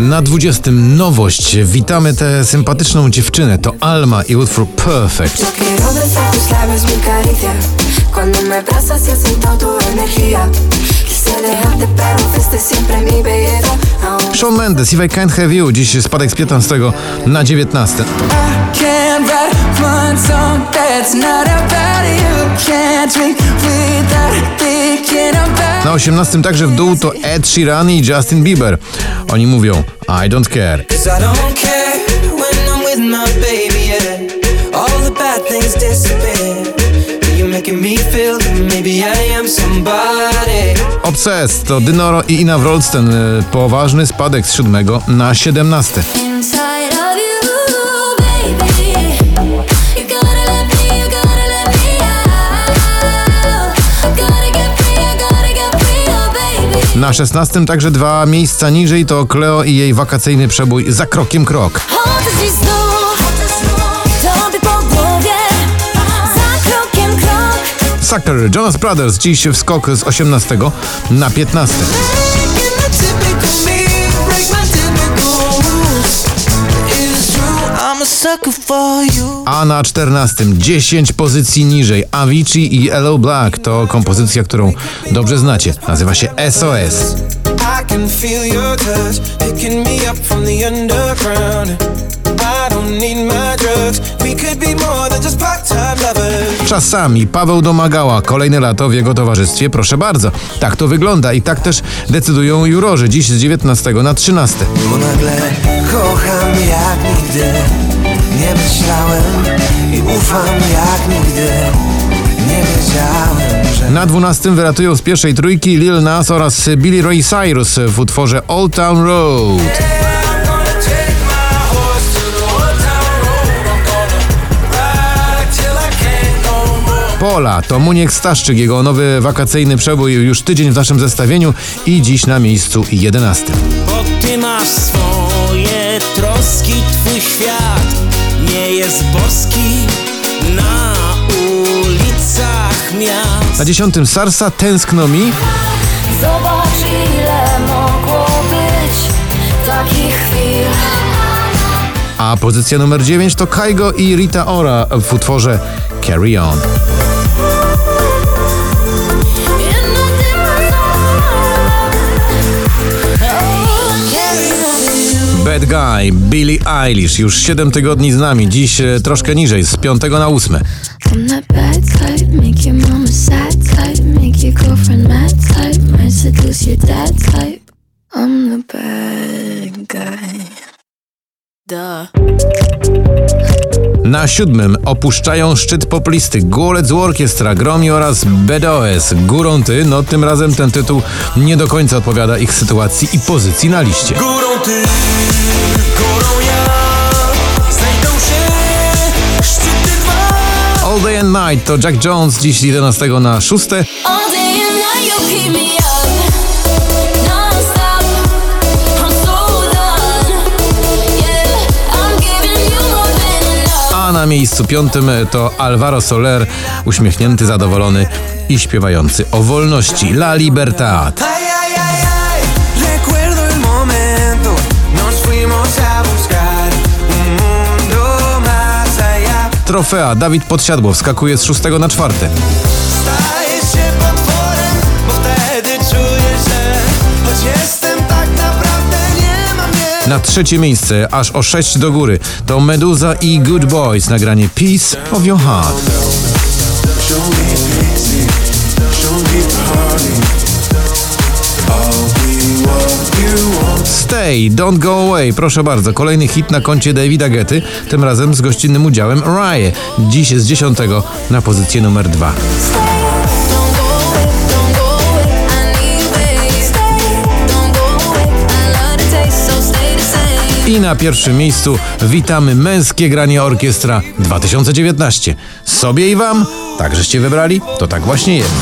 Na 20 nowość. Witamy tę sympatyczną dziewczynę. To Alma i utwór Perfect. Shawn Mendes, If I Can't Have You. Dziś spadek z 15 na 19. Can't write one song that's not about you. Can't drink without thinking about Na 18 także w dół to Ed Sheeran i Justin Bieber. Oni mówią I don't care. Obsessed to Dynoro i Ina Wroldsten. y, Poważny spadek z 7 na 17. Na 16 także dwa miejsca niżej to Cleo i jej wakacyjny przebój za krokiem krok. Sucker, Jonas Brothers, dziś wskok z 18 na 15. a na 14 10 pozycji niżej Avicii i Hello Black to kompozycja, którą dobrze znacie. Nazywa się SOS. I can feel your touch picking me up from the underground. I don't need my drugs. We could be more than just part-time lovers. Czasami Paweł domagała kolejne lato w jego towarzystwie, proszę bardzo. Tak to wygląda i tak też decydują jurorzy. Dziś z 19 na 13. Bo nagle kocham jak nigdy. Nie myślałem i ufam jak nigdy. Nie wiedziałem, że Na 12 wyratują z pierwszej trójki Lil Nas oraz Billy Ray Cyrus w utworze Old Town Road. Pola to Muniek Staszczyk, jego nowy wakacyjny przebój już tydzień w naszym zestawieniu i dziś na miejscu 11. nie jest boski na ulicach miast. Na 10 Sarsa Tęskno mi, Zobacz ile mogło być takich chwil. a pozycja numer 9 to Kaigo i Rita Ora w utworze Carry On. Bad Guy, Billie Eilish, już 7 tygodni z nami, dziś e, troszkę niżej, z 5 na 8. I'm that bad type, make your mama sad type, make your girlfriend mad type, might seduce your dad type. I'm the bad guy. Duh. Na siódmym opuszczają szczyt poplisty Golec Orkiestra, Gromi oraz BDOS. Górą ty, no tym razem ten tytuł nie do końca odpowiada ich sytuacji i pozycji na liście. Górą ty, górą ja. Znajdą się szczyty dwa. All Day and Night to Jack Jones, dziś z 11 na 6. All day and night you keep me na miejscu piątym to Alvaro Soler, uśmiechnięty, zadowolony i śpiewający o wolności. La Libertad. Trofea Dawid Podsiadło wskakuje z 6 na 4. Stajesz się potworem, bo wtedy czuję, że choć jestem Na trzecie miejsce, aż o 6 do góry, to Meduza i Good Boys, nagranie Peace of Your Heart. Stay, Don't Go Away, proszę bardzo, kolejny hit na koncie Davida Getty, tym razem z gościnnym udziałem Rye. Dziś z 10 na pozycję numer 2. I na pierwszym miejscu witamy męskie granie orkiestra 2019. Sobie i wam, tak żeście wybrali, to tak właśnie jest.